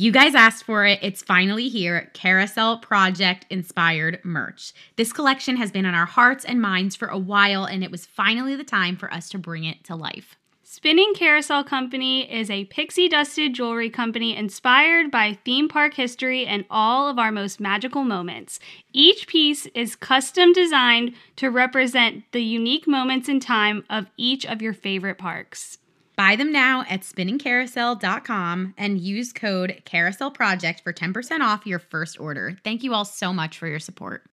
You guys asked for it. It's finally here. Carousel Project inspired merch. This collection has been on our hearts and minds for a while, and it was finally the time for us to bring it to life. Spinning Carousel Company is a pixie dusted jewelry company inspired by theme park history and all of our most magical moments. Each piece is custom designed to represent the unique moments in time of each of your favorite parks. Buy them now at spinningcarousel.com and use code Carousel Project for 10% off your first order. Thank you all so much for your support.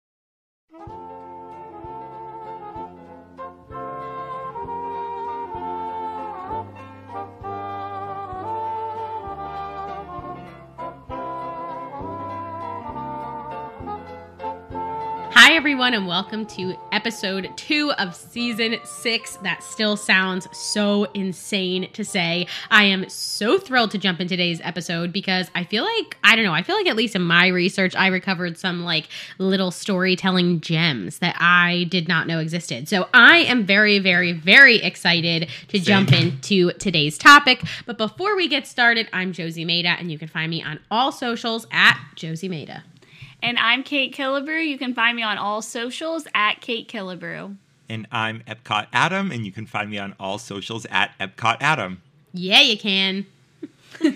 Everyone, and welcome to episode two of season six. That still sounds so insane to say. I am so thrilled to jump in today's episode because I feel like, I don't know, I feel like at least in my research, I recovered some like little storytelling gems that I did not know existed. So I am very, very, very excited to Same. jump into today's topic. But before we get started, I'm Josie Maida, and you can find me on all socials at Josie Maida. And I'm Kait Killebrew. You can find me on all socials at Kait Killebrew. And I'm Epcot Adam, and you can find me on all socials at Epcot Adam. Yeah, you can.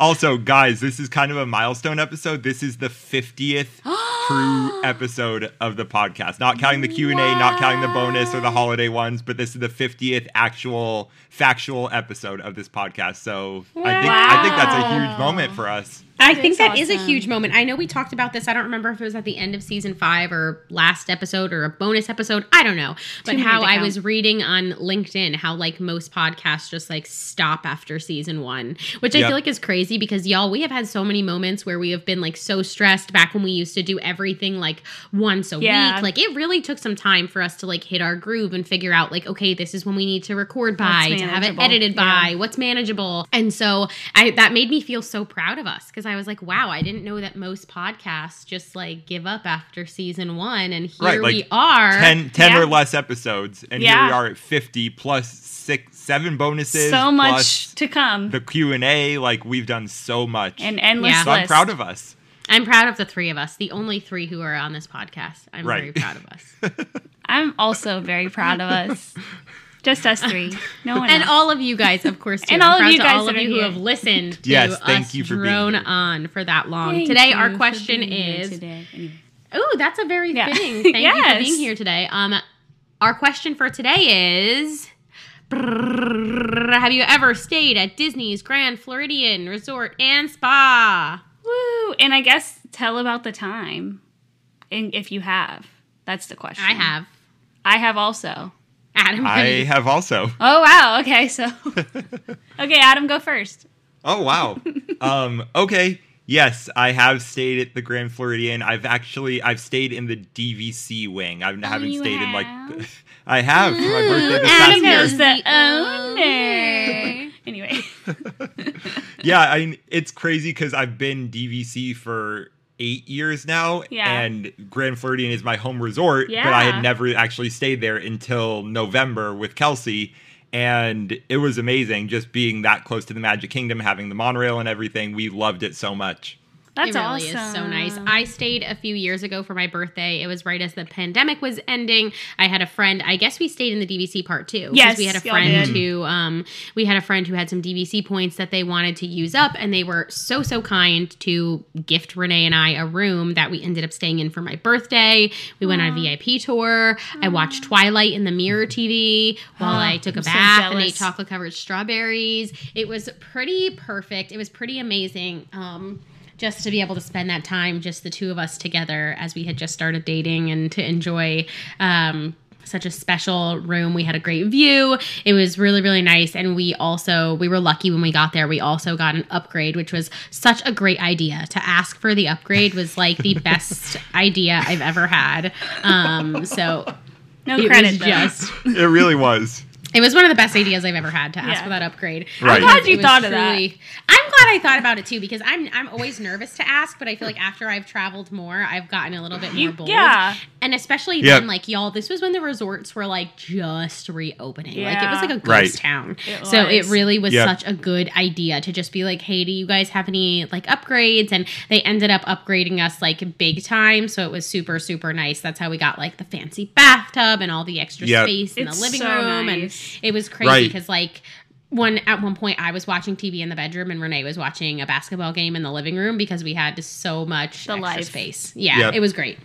Also, guys, this is kind of a milestone episode. This is the 50th true episode of the podcast. Not counting the Q&A, not counting the bonus or the holiday ones, but this is the 50th actual factual episode of this podcast. So, I think I think that's a huge moment for us. I That think is that is a huge moment. I know we talked about this. I don't remember if it was at the end of season five or last episode or a bonus episode. I don't know. But many how I count. was reading on LinkedIn how like most podcasts just like stop after season one, which I feel like is crazy because y'all, we have had so many moments where we have been like so stressed back when we used to do everything like once a Yeah. week. Like it really took some time for us to like hit our groove and figure out like, okay, this is when we need to record by, What's to have it edited Yeah. by, what's manageable. And so I that made me feel so proud of us because I was like, wow, I didn't know that most podcasts just like give up after season one, and here Right, like we are. 10, 10 Yeah. or less episodes, and here we are at 50 plus six, seven bonuses. so much to come. the Q and A. Like we've done so much, And endless Yeah. so I'm proud of us. I'm proud of the three of us, the only three who are on this podcast. I'm Right. very proud of us. I'm also very proud of us. Just us three. No one and else. all of you guys, of course, too. And I'm all of you guys all of are you who here. have listened to Yes, us thank you for being drone here. on for that long. Thank today, you our for question being here is. today. Anyway. Oh, that's a very Yeah. fitting. Thank you for being here today. Um, our question for today is: Have you ever stayed at Disney's Grand Floridian Resort and Spa? Woo! And I guess tell about the time, and if you have. That's the question. I have. I have also. Adam, I have also. Oh wow. Okay, so okay, Adam, go first. Oh wow. um, okay. Yes, I have stayed at the Grand Floridian. I've actually I've stayed in the DVC wing. I haven't Oh, you stayed in like I have for my birthday this Adam past knows year. the the owner. anyway, Yeah, I mean, it's crazy because I've been DVC for eight years now, Yeah. and Grand Floridian is my home resort. But I had never actually stayed there until November with Kelsey. And it was amazing just being that close to the Magic Kingdom, having the monorail and everything. We loved it so much. That's it really awesome. is so nice. I stayed a few years ago for my birthday. It was right as the pandemic was ending. I had a friend. I guess we stayed in the DVC part too. Yes, we had a friend who um we had a friend who had some DVC points that they wanted to use up, and they were so so kind to gift Renee and I a room that we ended up staying in for my birthday. We went on a VIP tour. I watched Twilight in the mirror TV while I took a I'm so bath and ate chocolate covered strawberries. It was pretty perfect. It was pretty amazing. Um, just to be able to spend that time, just the two of us together, as we had just started dating, and to enjoy um, such a special room. We had a great view. It was really, really nice. And we also, we were lucky when we got there. We also got an upgrade, which was such a great idea. To ask for the upgrade was like the best idea I've ever had. Um, so No it credit was just It really was. It was one of the best ideas I've ever had to ask Yeah. for that upgrade. Right. I'm glad you was thought of that. I'm glad I thought about it too because I'm I'm always nervous to ask, but I feel like after I've traveled more, I've gotten a little bit more bold. yeah. And especially Yeah. then, like y'all, this was when the resorts were like just reopening. Like it was like a ghost Right. town. It so it really was Yep. such a good idea to just be like, hey, do you guys have any like upgrades? And they ended up upgrading us like big time. So it was super, super nice. That's how we got like the fancy bathtub and all the extra Yep. space in the living so room. nice. And it was crazy Right. because like one at one point I was watching TV in the bedroom and Renee was watching a basketball game in the living room because we had so much The extra life. space. Yeah, Yep. it was great.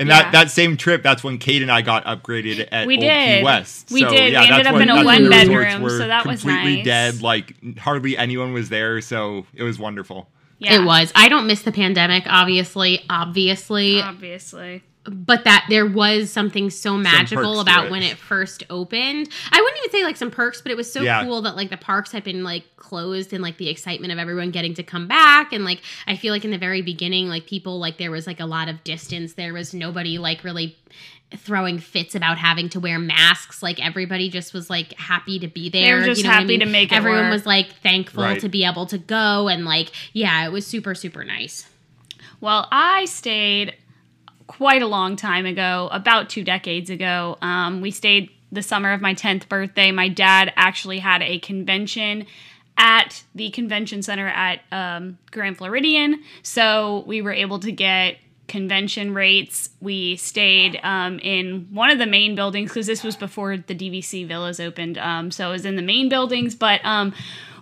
And Yeah. that, that same trip, that's when Kait and I got upgraded at We Old did. Key West. We So, did. Yeah, We ended that's up when- in a that's when the one bedroom, were so that was completely nice. dead. Like hardly anyone was there, so it was wonderful. Yeah. It was. I don't miss the pandemic, obviously, obviously, Obviously. But that there was something so magical perks about it. when it first opened. I wouldn't even say like some perks, but it was so Yeah. cool that like the parks had been like closed and like the excitement of everyone getting to come back and like I feel like in the very beginning like people like there was like a lot of distance. There was nobody like really throwing fits about having to wear masks. Like everybody just was like happy to be there. They were just you know what I happy mean? to make it Everyone work. was like thankful Right. to be able to go and like yeah, it was super super nice. Well, I stayed quite a long time ago, about two decades ago. Um, we stayed the summer of my 10th birthday. My dad actually had a convention at the convention center at um, Grand Floridian. So we were able to get convention rates. We stayed um, in one of the main buildings because this was before the DVC villas opened. Um, so it was in the main buildings, but um,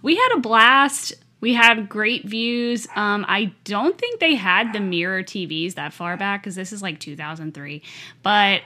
we had a blast. We had great views. Um, I don't think they had the mirror TVs that far back because this is like 2003. But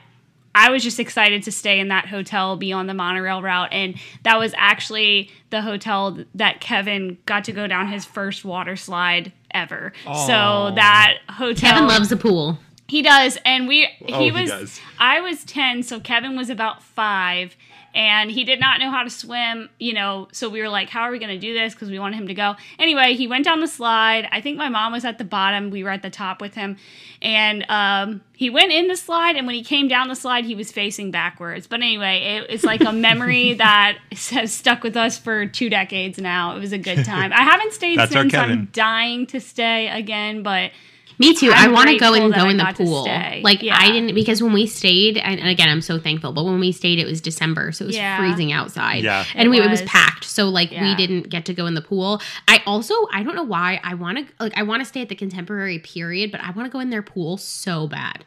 I was just excited to stay in that hotel, be on the monorail route. And that was actually the hotel that Kevin got to go down his first water slide ever. So that hotel. Kevin loves the pool. He does, and we Oh, he he was. does. I was ten, so Kevin was about five, and he did not know how to swim. You know, so we were like, "How are we going to do this?" Because we wanted him to go. Anyway, he went down the slide. I think my mom was at the bottom. We were at the top with him, and um, he went in the slide. And when he came down the slide, he was facing backwards. But anyway, it, it's like a memory that has stuck with us for two decades now. It was a good time. I haven't stayed since. I'm dying to stay again, but. Me too. I'm I want to go and go in the pool. Like Yeah. I didn't because when we stayed, and, and again, I'm so thankful. But when we stayed, it was December, so it was Yeah. freezing outside. Yeah. and It we, it was was. packed. So like we didn't get to go in the pool. I also I don't know why I want to like I want to stay at the Contemporary period, but I want to go in their pool so bad.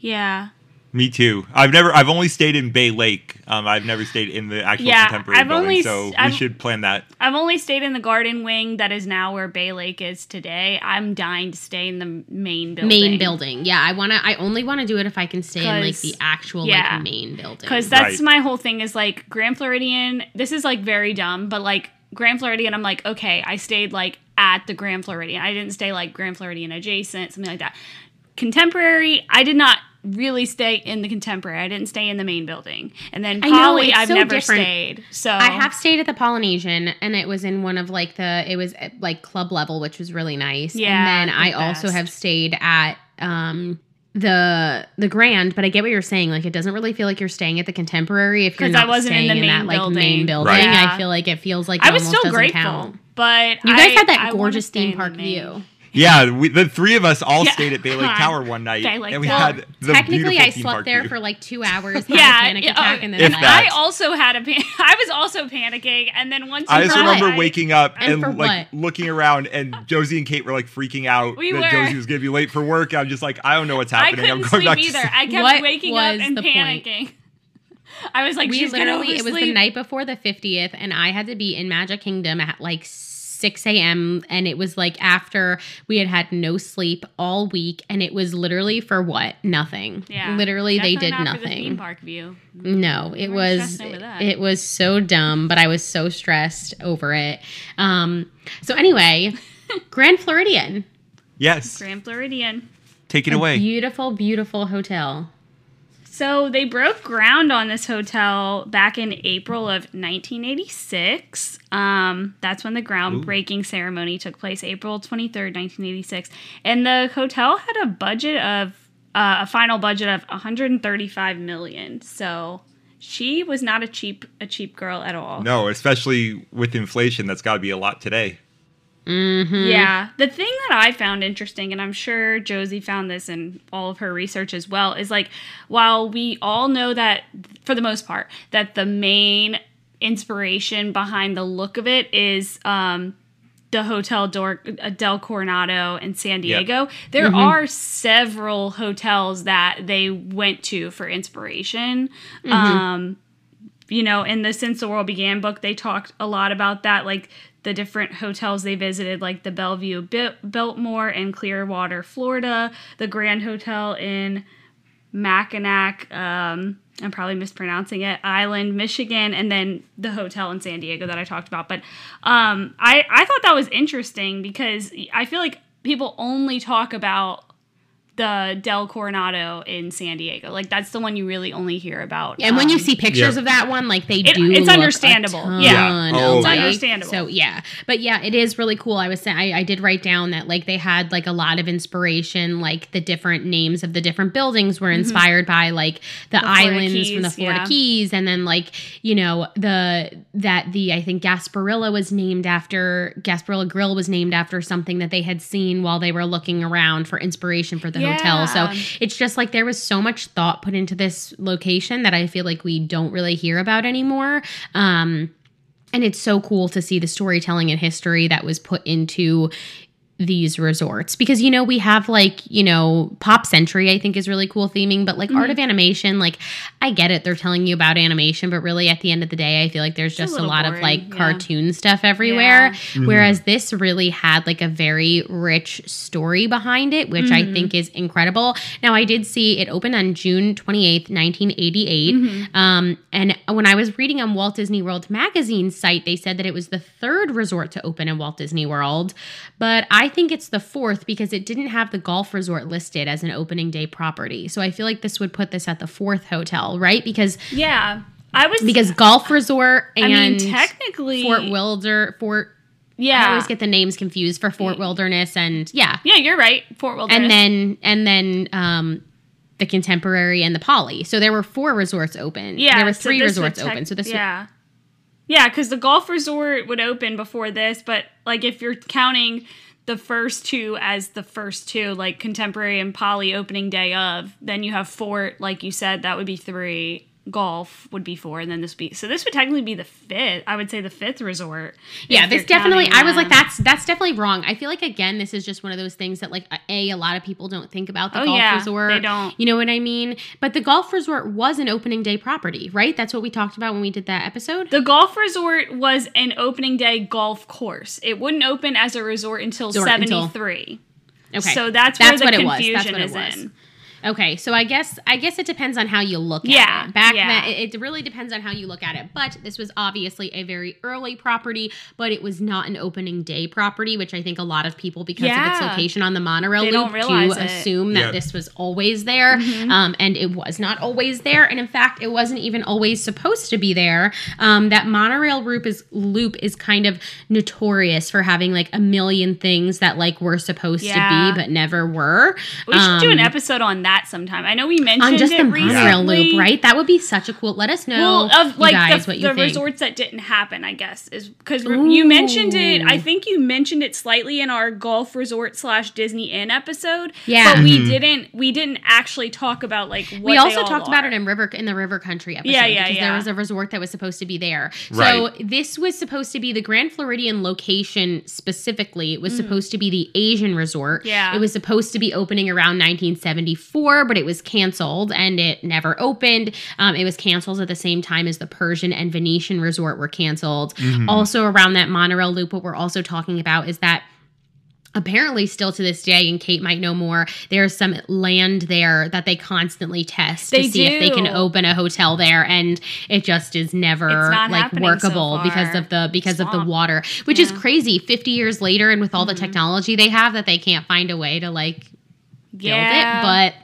Yeah. Me too. I've never. I've only stayed in Bay Lake. Um, I've never stayed in the actual Yeah, contemporary I've building. only so we I've- should plan that. I've only stayed in the garden wing that is now where Bay Lake is today. I'm dying to stay in the main building. Main building. Yeah, I want to. I only want to do it if I can stay in like the actual yeah. like main building. Because that's Right. my whole thing is like Grand Floridian. This is like very dumb, but like Grand Floridian, I'm like, okay, I stayed like at the Grand Floridian. I didn't stay like Grand Floridian adjacent, something like that. Contemporary, I did not really stay in the contemporary. I didn't stay in the main building. And then I know, it's I've so never different. stayed. So I have stayed at the Polynesian, and it was in one of like the it was at, like club level, which was really nice. Yeah, and then I the also have stayed at um the the Grand, but I get what you're saying. Like it doesn't really feel like you're staying at the Contemporary if you're 'Cause I not wasn't in staying the in, that main like building. main building. Right. Yeah. I feel like it feels like I was almost still doesn't grateful, count. but You guys I- had that I gorgeous stay in theme the park main. view. Yeah, we, the three of us all Yeah. stayed at Bay Lake God. Tower one night, Bay Lake and we Tower. had the Technically, I slept there view. for like two hours. had a Yeah, panic attack, oh, and then If left. that. I also had a pan- I was also panicking, and then once I just remember I- waking up And and, for like looking around, and Josie and Kait were like freaking out We that were. Josie was gonna be late for work. I'm just like, I don't know what's happening. I happening. couldn't I'm going sleep back either. to sleep. I kept What waking up was and the point? panicking. I was like, we she's literally it was the night before the 50th and i had to be in magic kingdom at like 6 a.m and it was like after we had had no sleep all week and it was literally for what? Nothing. Yeah, literally they did not for the theme nothing park view. no it were was stressed over that. it was so dumb but i was so stressed over it. Um so anyway grand floridian. Yes, Grand Floridian. take it A away. beautiful beautiful hotel So they broke ground on this hotel back in April of 1986. Um, that's when the groundbreaking ceremony took place, April 23rd, 1986. And the hotel had a budget of uh, a final budget of 135 million. So she was not a cheap a cheap girl at all. No, especially with inflation, that's got to be a lot today. Mm-hmm. Yeah. The thing that I found interesting, and I'm sure Josie found this in all of her research as well, is like while we all know that, for the most part, that the main inspiration behind the look of it is um, the Hotel uh, Del Coronado in San Yep. Diego, there are several hotels that they went to for inspiration. Um, you know, in the Since the World Began book, they talked a lot about that, like the different hotels they visited, like the Bellevue Bil- Biltmore in Clearwater, Florida, the Grand Hotel in Mackinac, um, I'm probably mispronouncing it, Island, Michigan, and then the hotel in San Diego that I talked about. But um, I, I thought that was interesting because I feel like people only talk about the Del Coronado in San Diego. Like that's the one you really only hear about. And when you Um, see pictures Yeah. of that one, like they It- do, it's look a understandable. ton Yeah. Oh, It's yeah. understandable. So yeah, but yeah, it is really cool. I was saying, I, I did write down that like they had like a lot of inspiration, like the different names of the different buildings were inspired by like the, Mm-hmm. Florida islands from the Florida yeah. Keys, and then like you know the that the I think Gasparilla was named after Gasparilla Grill was named after something that they had seen while they were looking around for inspiration for the hotel. So it's just like there was so much thought put into this location that I feel like we don't really hear about anymore. Um, and it's so cool to see the storytelling and history that was put into these resorts because you know we have like you know pop century i think is really cool theming but like art Mm-hmm. of animation like i get it they're telling you about animation but really at the end of the day i feel like there's a just a, little lot of like yeah. cartoon stuff everywhere Yeah. whereas this really had like a very rich story behind it which Mm-hmm. i think is incredible now i did see it opened on june 28th 1988 Mm-hmm. um, and when i was reading on walt disney world magazine site they said that it was the third resort to open in walt disney world but i think it's the fourth because it didn't have the golf resort listed as an opening day property so i feel like this would put this at the fourth hotel right because yeah, I was because golf resort and I mean technically fort wilder fort Yeah, I always get the names confused for Fort Wilderness and yeah. yeah, you're right. Fort Wilderness. And then and then um the contemporary and the poly. So there were four resorts open. yeah, There were three would resorts tec- open. So this yeah. Yeah, because the golf resort would open before this, but like if you're counting the first two as the first two, like contemporary and poly opening day of, then you have Fort, like you said, that would be three. Golf would be four, and then this would be so. This would technically be the fifth. I would say the fifth resort. yeah, this definitely I was like that's that's definitely wrong. I feel like again this is just one of those things that like a a lot of people don't think about the Oh, golf yeah, resort. they don't. You know what I mean? But the golf resort was an opening day property, right? That's what we talked about when we did that episode. The golf resort was an opening day golf course. It wouldn't open as a resort until 73. Okay. So that's, That's where what the it was. That's confusion what it is was. in. Okay, so I guess I guess it depends on how you look Yeah, at it. Back yeah. then, it, it really depends on how you look at it. But this was obviously a very early property, but it was not an opening day property, which I think a lot of people, because of its location on the monorail They loop, don't it. assume that Yeah. this was always there, Mm-hmm. um, and it was not always there. And in fact, it wasn't even always supposed to be there. Um, that monorail loop is loop is kind of notorious for having like a million things that like were supposed Yeah. to be but never were. We should do an Um, episode on that sometime. I know we mentioned on just it the recently. monorail loop, right? That would be such a cool. Let us know, Well, of like you guys, the, what you the think. resorts that didn't happen, I guess, is because you mentioned it. I think you mentioned it slightly in our golf resort slash Disney Inn episode. Yeah. but we didn't. We didn't actually talk about like. What we they also all talked about it in river in the river country episode Yeah, yeah, because yeah. there was a resort that was supposed to be there so this was supposed to be the grand floridian location specifically it was Mm. supposed to be the asian resort Yeah. it was supposed to be opening around 1974 but it was canceled and it never opened. Um, it was canceled at the same time as the persian and venetian resort were canceled. Also around that monorail loop what we're also talking about is that apparently still to this day and kait might know more there's some land there that they constantly test They to see if they can open a hotel there and it just is never like happening so workable because of the because of the water which is Yeah. Mm-hmm. crazy. 50 years later and with all the technology they have that they can't find a way to like build Yeah. it but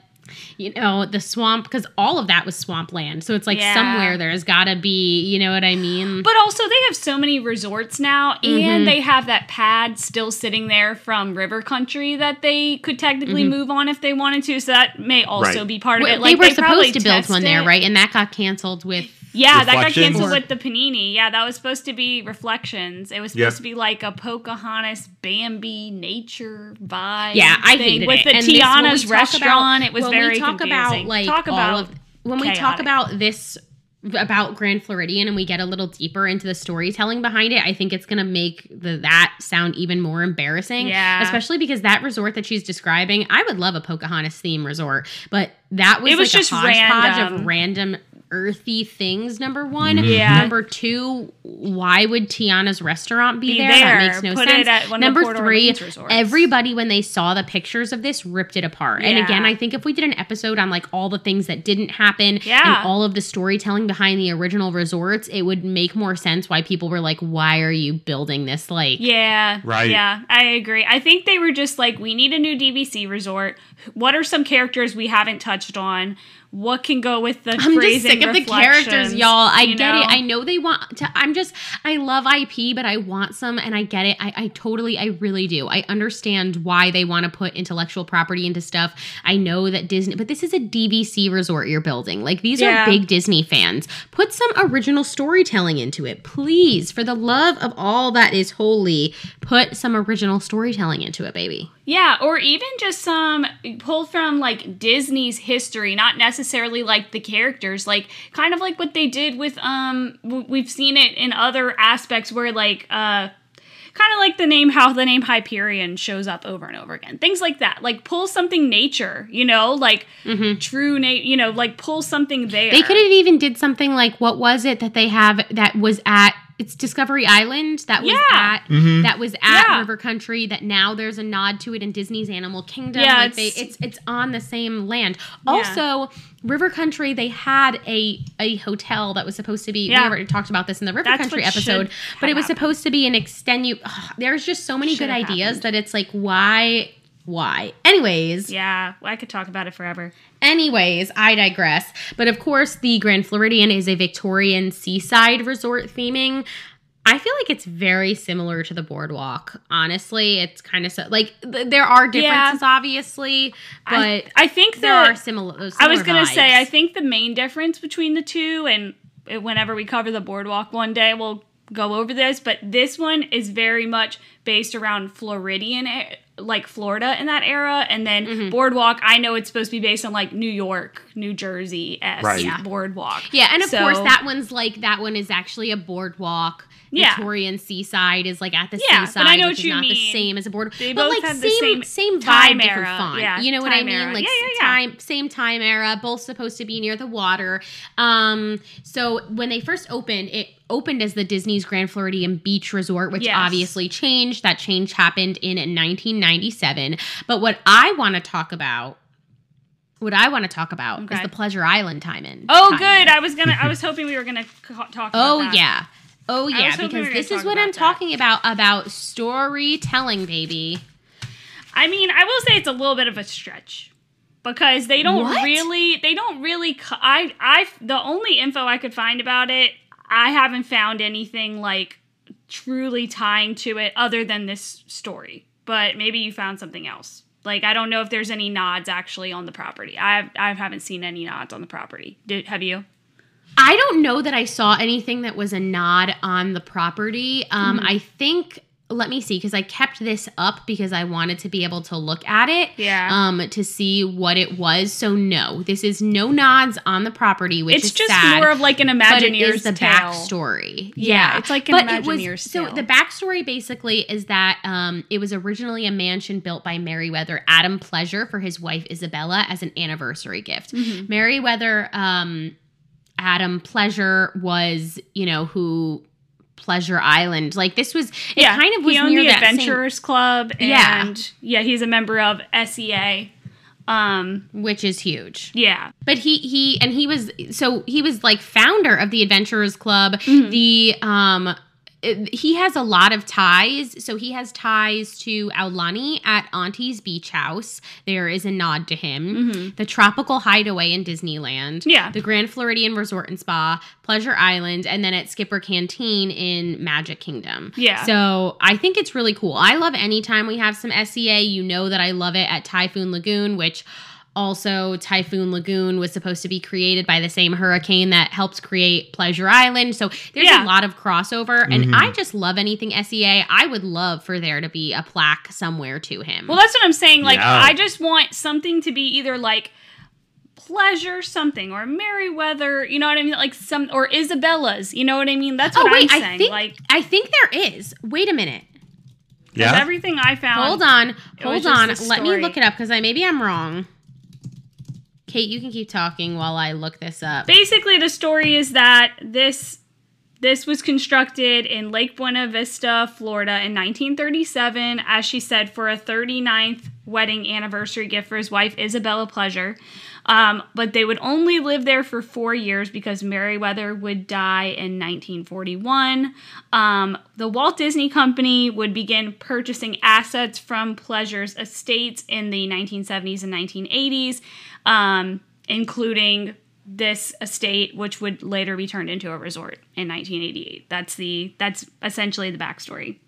you know the swamp because all of that was swampland so it's like Yeah. somewhere there's gotta be you know what i mean But also, they have so many resorts now, Mm-hmm. and they have that pad still sitting there from River Country that they could technically move on if they wanted to. So that may also Right. be part of Well, it. Like Mm-hmm. they were probably supposed to build test one there right and that got canceled with Yeah, that got canceled Or- with the Panini. Yeah, that was supposed to be Reflections. It was supposed Yep. to be like a Pocahontas Bambi nature vibe. Yeah, I thing hated with it. the And this- when we Tiana's talk restaurant. about- it was when very we talk confusing. about like talk all about of when we talk about this about Grand Floridian and we get a little deeper into the storytelling behind it, I think it's going to make the that sound even more embarrassing. Yeah. especially because that resort that she's describing, I would love a Pocahontas theme resort, but that was It was like just a hodgepodge random. of random earthy things. Number one, mm-hmm. Yeah. Number two, why would Tiana's restaurant be, Be there? there. That makes no Put it sense. at one of the Number three, everybody when they saw the pictures of this ripped it apart. And again, I think if we did an episode on like all the things that didn't happen Yeah. and all of the storytelling behind the original resorts, it would make more sense why people were like, "Why are you building this like?" Yeah. Right. Yeah, I agree. I think they were just like, we need a new DVC resort. What are some characters we haven't touched on? What can go with the I'm just phrasing sick of the characters, y'all. I get know? it. I know they want to. I'm just. I love IP, but I want some, and I get it. I, I totally, I really do. I understand why they want to put intellectual property into stuff. I know that Disney, but this is a DVC resort you're building. Like these Yeah. are big Disney fans. Put some original storytelling into it, please. For the love of all that is holy, put some original storytelling into it, baby. Yeah, or even just some pull from like Disney's history, not necessarily like the characters, like kind of like what they did with um we've seen it in other aspects where like uh kind of like the name how the name Hyperion shows up over and over again. Things like that. Like pull something nature, you know, like true na- you know, like pull something there. Mm-hmm. They could have even did something like what was it that they have that was at it's Discovery Island that was Yeah. at Mhm. that was at Yeah. River Country that now there's a nod to it in Disney's Animal Kingdom. Yeah, like they, it's- it's it's on the same land. Yeah. Also, River Country they had a a hotel that was supposed to be. Yeah. We already talked about this in the River That's Country episode, but it was have supposed to be an extenu. ugh, there's just so many Should good ideas happened. that it's like why why. Anyways, Yeah, I could talk about it forever. Anyways, I digress. But of course, the Grand Floridian is a Victorian seaside resort theming. I feel like it's very similar to the boardwalk. Honestly, it's kind of so like th- there are differences, obviously, but I, I think there the- are similar. Uh, I was gonna say. I think the main difference between the two, and whenever we cover the boardwalk one day, we'll go over this. But this one is very much based around Floridian, like Florida in that era, and then Mm-hmm. boardwalk. I know it's supposed to be based on like New York, New Jersey s Right. Yeah. boardwalk. Yeah, and of So- course that one's like that one is actually a boardwalk. Yeah. Victorian seaside is like at the Yeah, but seaside, I know which what is you not the same as a boardwalk. They but both like have the same same same vibe, time different era. font. Yeah, you know what I mean? era. Like Yeah, yeah, yeah. time same time era, both supposed to be near the water. Um, so when they first opened, it opened as the Disney's Grand Floridian Beach Resort, which Yes. obviously changed. That change happened in 1997. But what I want to talk about. What I want to talk about Okay. is the Pleasure Island time in. Oh, tie-in. good. I was gonna. I was hoping we were gonna talk. About Oh that. yeah. Oh yeah, hoping we because this is what I'm that. talking about about storytelling, baby. I mean, I will say it's a little bit of a stretch because they don't What? really, they don't really. I, I, the only info I could find about it, I haven't found anything like truly tying to it other than this story. But maybe you found something else. Like I don't know if there's any nods actually on the property. I, I haven't seen any nods on the property. Did have you? I don't know that I saw anything that was a nod on the property. Um, Mm-hmm. I think. Let me see, because I kept this up because I wanted to be able to look at it. Yeah. Um, to see what it was. So no, this is no nods on the property, which it's is just sad. more of like an but it Imagineer's is the tale. backstory. Yeah, Yeah, it's like an But it was- Imagineer's So the backstory basically is that um, it was originally a mansion built by Merriweather Adam Pleasure for his wife Isabella as an anniversary gift. Mm-hmm. Merriweather um, Adam Pleasure was, you know, who Pleasure Island. Like this was, it yeah, kind of was he owned near the that same- Adventurers Club, Yeah. and yeah, he's a member of SEA. Um, which is huge. yeah, But he he and he was so he was like founder of the Adventurers Club. Mm-hmm. The um it- he has a lot of ties. So he has ties to Aulani at Auntie's Beach House. There is a nod to him. The Tropical Hideaway in Disneyland. Mm-hmm. Yeah. The Grand Floridian Resort and Spa, Pleasure Island, and then at Skipper Canteen in Magic Kingdom. Yeah. So I think it's really cool. I love anytime we have some SEA. You know that I love it at Typhoon Lagoon, which also, Typhoon Lagoon was supposed to be created by the same hurricane that helped create Pleasure Island. So there's Yeah. a lot of crossover, and Mhm. I just love anything SEA. I would love for there to be a plaque somewhere to him. Well, that's what I'm saying. Like, Yeah. I just want something to be either like pleasure something or Merriweather, you know what I mean? Like some or Isabella's, you know what I mean? That's oh what wait, I'm I saying. think like, I think there is. Wait a minute. Yeah. everything I found. Hold on. Hold on. Let me look it up because I maybe I'm wrong. Kait, you can keep talking while I look this up. Basically, the story is that this this was constructed in Lake Buena Vista, Florida in 1937, as she said, for a 39th wedding anniversary gift for his wife, Isabella Pleasure. Um, but they would only live there for four years because Merriweather would die in 1941. Um, the Walt Disney Company would begin purchasing assets from Pleasure's estates in the 1970s and 1980s, um, including this estate, which would later be turned into a resort in 1988. That's the that's essentially the backstory.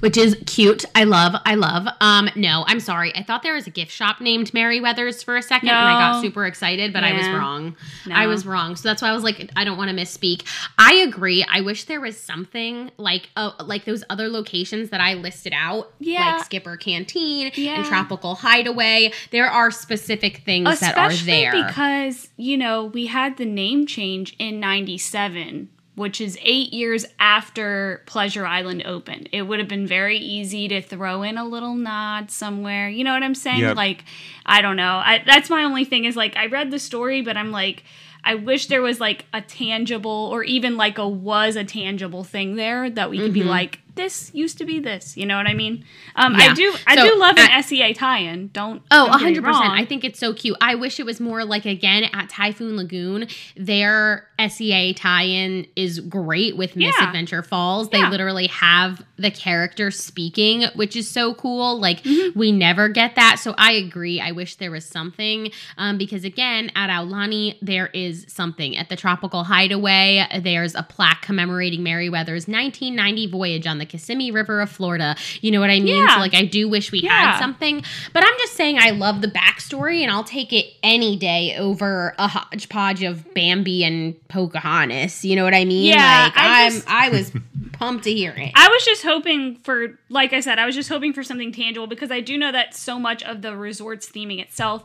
Which is cute. I love. I love. Um, no, I'm sorry. I thought there was a gift shop named Merriweather's for a second, and I got super excited, but I was wrong. No. I was wrong. So that's why I was like, I don't want to misspeak. I agree. I wish there was something like uh, like those other locations that I listed out, Yeah. like Skipper Canteen Yeah. and Tropical Hideaway. There are specific things that are there. because, you know, we had the name change in 97, which is eight years after Pleasure Island opened. It would have been very easy to throw in a little nod somewhere. You know what I'm saying? Yep. Like, I don't know. I, that's my only thing is like, I read the story, but I'm like, I wish there was like a tangible or even like a was a tangible thing there that we could be mm-hmm. like, this used to be this. You know what I mean? Um, I do. I So, do love an SEA tie-in. Don't. Oh, me 100%. I think it's so cute. I wish it was more like, again, at Typhoon Lagoon, their SEA tie in is great with Yeah. Misadventure Falls. They Yeah. literally have the character speaking, which is so cool. Like, Mm-hmm. we never get that. So I agree. I wish there was something um, because, again, at Aulani, there is something. At the Tropical Hideaway, there's a plaque commemorating Merriweather's 1990 voyage on the Kissimmee River of Florida. You know what I mean? Yeah. So, like, I do wish we Yeah. had something. But I'm just saying I love the backstory and I'll take it any day over a hodgepodge of Bambi and Pocahontas. You know what I mean? Yeah, like I I'm just- I was pumped to hear it. I was just hoping for, like I said, I was just hoping for something tangible because I do know that so much of the resort's theming itself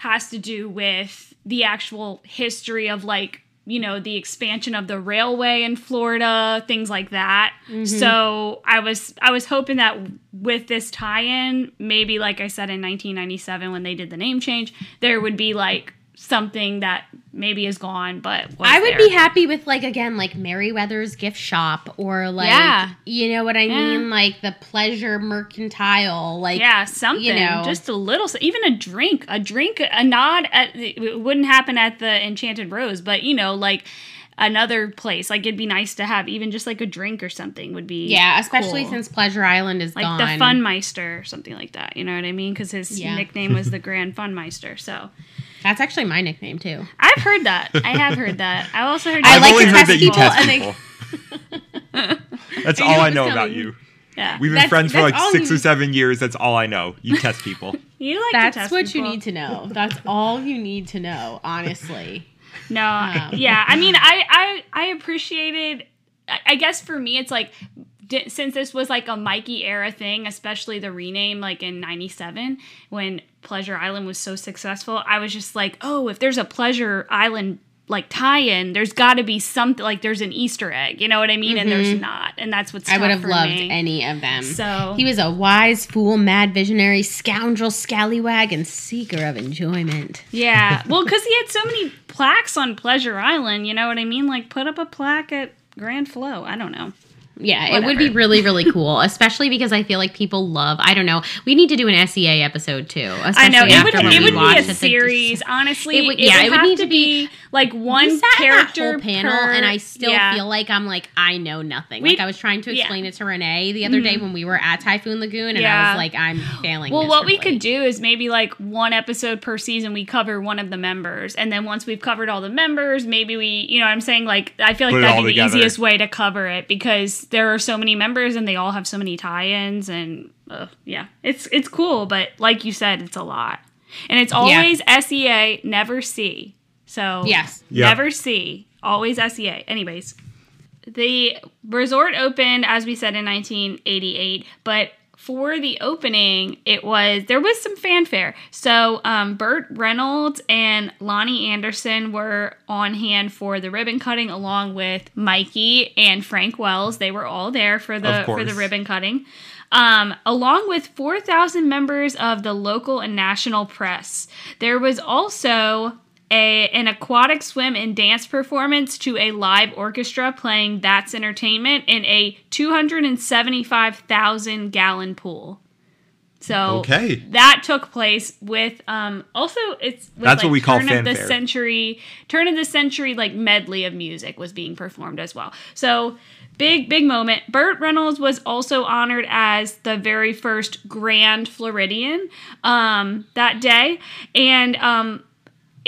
has to do with the actual history of like you know the expansion of the railway in Florida, things like that. Mm-hmm. So I was I was hoping that with this tie-in, maybe like I said in 1997 when they did the name change, there would be like something that maybe is gone, but I would there. be happy with like again like Merriweather's gift shop or like Yeah. you know what I Yeah. mean like the pleasure mercantile like yeah, something. you know. just a little, even a drink, a drink, a nod. At it wouldn't happen at the Enchanted Rose, but you know, like another place, like it'd be nice to have even just like a drink or something would be. yeah especially cool. since Pleasure Island is like gone. the Funmeister or something like that. You know what I mean? Because his Yeah. nickname was the Grand Funmeister. So That's actually my nickname too. I've heard that. I have heard that. I also heard. I I've like only to heard test that you people test and they- people. That's all I know telling about you. you. Yeah, We've been That's- friends for like six or seven years. That's all I know. You test people. you like to That's test what you need to know. That's all you need to know, honestly. No, Wow. yeah. I mean, I I I appreciated. I I guess for me, it's like di- since this was like a Mikey era thing, especially the rename, like in '97 when Pleasure Island was so successful. I was just like, oh, if there's a Pleasure Island like tie-in, there's got to be something like there's an Easter egg. You know what I mean? And there's not, and that's what's Mm-hmm. I would have loved me. any of them. So He was a wise fool, mad visionary, scoundrel, scallywag, and seeker of enjoyment. Yeah. Well, because he had so many plaques on Pleasure Island, you know what I mean? Like, put up a plaque at Grand Flow. I don't know. Yeah, it would be really, really cool, especially because I feel like people love. I don't know. We need to do an SEA episode too. I know it would. after when It would be a it, the- series. Honestly, It would- yeah, it would have need to to be- be like one sat in that character whole panel, per- and I still yeah. feel like I'm like I know nothing. We- like I was trying to yeah. explain it to Renee the other day mm-hmm. when we were at Typhoon Lagoon, and I was like, I'm failing. Well, what we could do is maybe like one episode per season, we cover one of the members, and then once we've covered all the members, maybe we, you know, what I'm saying like I feel like Put that'd all be together. the easiest way to cover it because there are so many members and they all have so many tie-ins, and uh, yeah, it's it's cool, but like you said, it's a lot. And it's always SEA, never C. So Yes. Yeah. never C, always SEA. Anyways, the resort opened as we said in 1988, but for the opening, it was there was some fanfare. So um, Burt Reynolds and Loni Anderson were on hand for the ribbon cutting, along with Mikey and Frank Wells. They were all there for the for the ribbon cutting, um, along with four thousand members of the local and national press. There was also a, an aquatic swim and dance performance to a live orchestra playing That's Entertainment in a 275,000 gallon pool. So Okay. that took place with um also it's with That's what like we call turn of the century turn of the century like medley of music was being performed as well. So big big moment. Burt Reynolds was also honored as the very first Grand Floridian um that day and um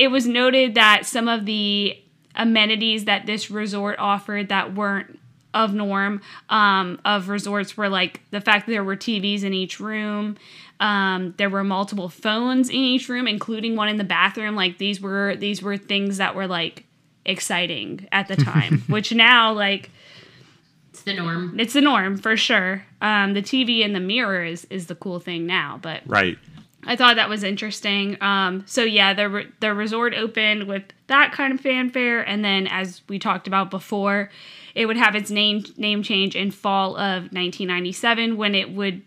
it was noted that some of the amenities that this resort offered that weren't of norm um, of resorts were like the fact that there were TVs in each room. Um, there were multiple phones in each room, including one in the bathroom. Like these were these were things that were like exciting at the time, which now like It's the norm. it's the norm for sure. Um, the TV in the mirror is is the cool thing now, but Right. I thought that was interesting. Um, so yeah, the re- the resort opened with that kind of fanfare, and then as we talked about before, it would have its name name change in fall of 1997 when it would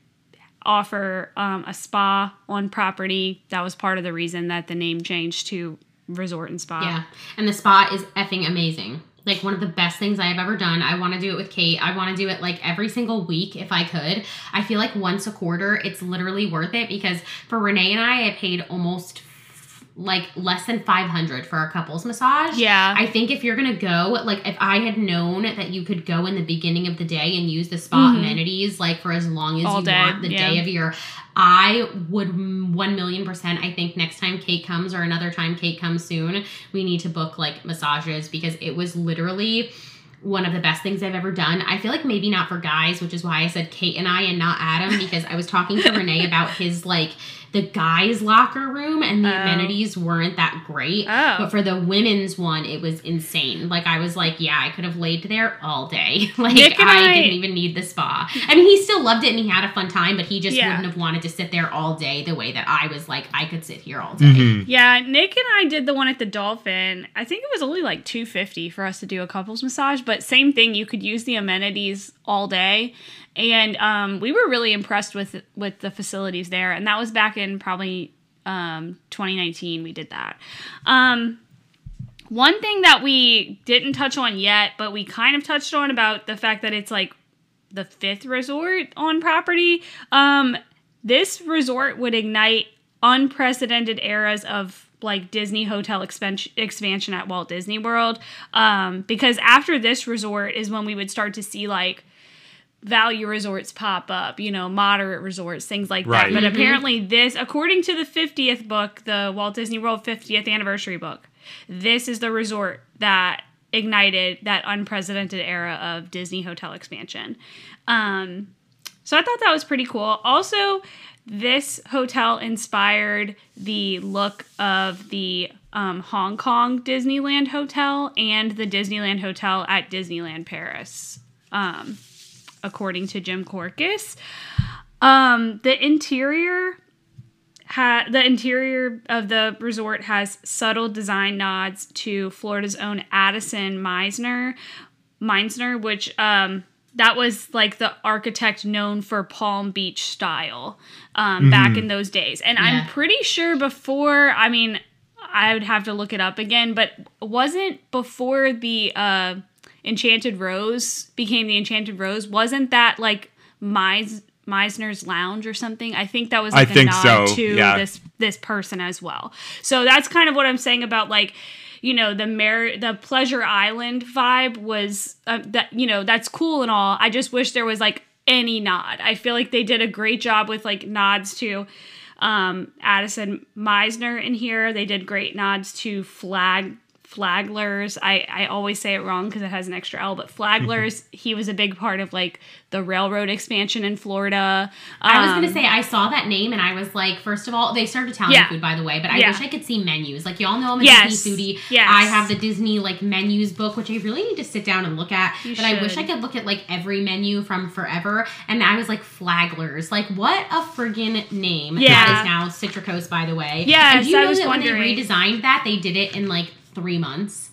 offer um, a spa on property. That was part of the reason that the name changed to Resort and Spa. Yeah. And the spa is effing amazing. Like one of the best things I have ever done. I want to do it with Kait. I want to do it like every single week if I could. I feel like once a quarter, it's literally worth it because for Renee and I, I paid almost like less than 500 for a couples massage. Yeah. I think if you're going to go, like if I had known that you could go in the beginning of the day and use the spa amenities like for as long as Mm-hmm. All you day, want the yeah. day of your I would mm, 1 million percent. I think next time Kait comes or another time Kait comes soon, we need to book like massages because it was literally one of the best things I've ever done. I feel like maybe not for guys, which is why I said Kait and I and not Adam because I was talking to Renee about his like the guys' locker room and the Oh. amenities weren't that great. Oh. But for the women's one, it was insane. Like I was like, yeah, I could have laid there all day. like I, I- didn't even need the spa. I mean, he still loved it and he had a fun time, but he just Yeah. wouldn't have wanted to sit there all day the way that I was like, I could sit here all day. Mhm. Yeah, Nick and I did the one at the Dolphin. I think it was only like 250 for us to do a couples massage, but same thing, you could use the amenities all day. And um, we were really impressed with with the facilities there, and that was back in probably um, 2019 we did that. Um, one thing that we didn't touch on yet, but we kind of touched on about the fact that it's like the fifth resort on property. Um, this resort would ignite unprecedented eras of like Disney hotel expansion expansion at Walt Disney World. Um, because after this resort is when we would start to see like value resorts pop up, you know, moderate resorts, things like Right. that. But apparently, this, according to the 50th book, the Walt Disney World 50th anniversary book, this is the resort that ignited that unprecedented era of Disney hotel expansion. Um, so I thought that was pretty cool. Also, this hotel inspired the look of the um, Hong Kong Disneyland Hotel and the Disneyland Hotel at Disneyland Paris, um, according to Jim Korkis. Um, the interior ha- the interior of the resort has subtle design nods to Florida's own Addison Mizner, Mizner, which um, that was like the architect known for Palm Beach style um, back in those days. And Yeah. I'm pretty sure before, I mean, I would have to look it up again, but wasn't before the uh, Enchanted Rose became the Enchanted Rose, wasn't that like Meis- Mizner's Lounge or something? I think that was I like a think nod so, to yeah. this this person as well. So that's kind of what I'm saying about like you know the Mer- the Pleasure Island vibe was uh, that you know that's cool and all. I just wish there was like any nod. I feel like they did a great job with like nods to um, Addison Mizner in here. They did great nods to Flag Flaglers. I, I always say it wrong because it has an extra L, but Flaglers, he was a big part of like the railroad expansion in Florida. I was Um, gonna say I saw that name and I was like, first of all, they served Italian Yeah. food by the way, but I Yeah. wish I could see menus. Like y'all know I'm a Yes. Disney foodie. Yes. I have the Disney like menus book, which I really need to sit down and look at. You but I wish. I could look at like every menu from forever. And I was like Flaglers. Like what a friggin' name. Yeah. That is now Citricos, by the way. Yeah. And do you I know was that when wondering. they redesigned that, they did it in like three months?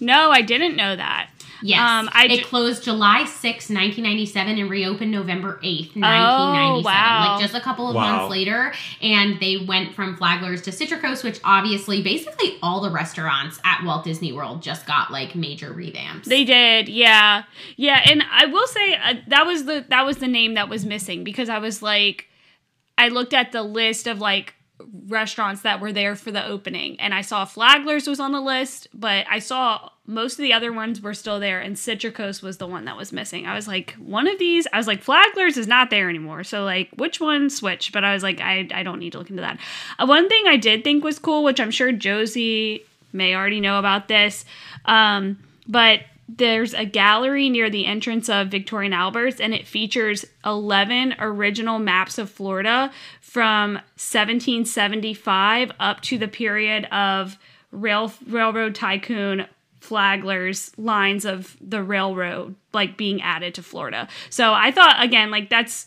No, I didn't know that. Yes. Um, I it ju- closed July sixth, 1997, and reopened November 8th, 1997. Oh, wow. Like just a couple of Wow. months later. And they went from Flaglers to Citricos, which obviously, basically, all the restaurants at Walt Disney World just got like major revamps. They did, yeah, yeah. And I will say uh, that was the that was the name that was missing because I was like, I looked at the list of like restaurants that were there for the opening, and I saw Flaglers was on the list, but I saw most of the other ones were still there, and Citricos was the one that was missing. I was like, one of these, I was like, Flaglers is not there anymore, so like, which one switch? But I was like, I I don't need to look into that. Uh, one thing I did think was cool, which I'm sure Josie may already know about this. Um, but there's a gallery near the entrance of Victoria and Albert's, and it features 11 original maps of Florida from 1775 up to the period of rail railroad tycoon Flagler's lines of the railroad like being added to Florida. So I thought again like that's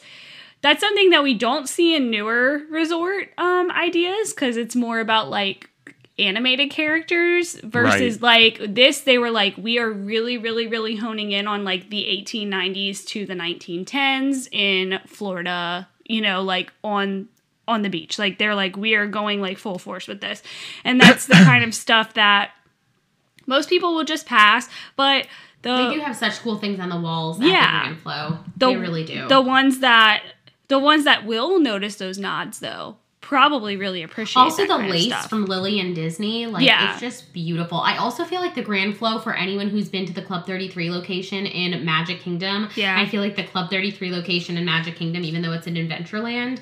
that's something that we don't see in newer resort um ideas because it's more about like animated characters versus like this they were like we are really really really honing in on like the 1890s to the 1910s in Florida you know like on on the beach like they're like we are going like full force with this and that's the kind of stuff that most people will just pass but the They do have such cool things on the walls Yeah. the Flow. the, they really do. The ones that the ones that will notice those nods though probably really appreciate also the lace from Lillian Disney, like Yeah. it's just beautiful. I also feel like the Grand Flow for anyone who's been to the Club 33 location in Magic Kingdom. Yeah. I feel like the Club 33 location in Magic Kingdom, even though it's in Adventureland,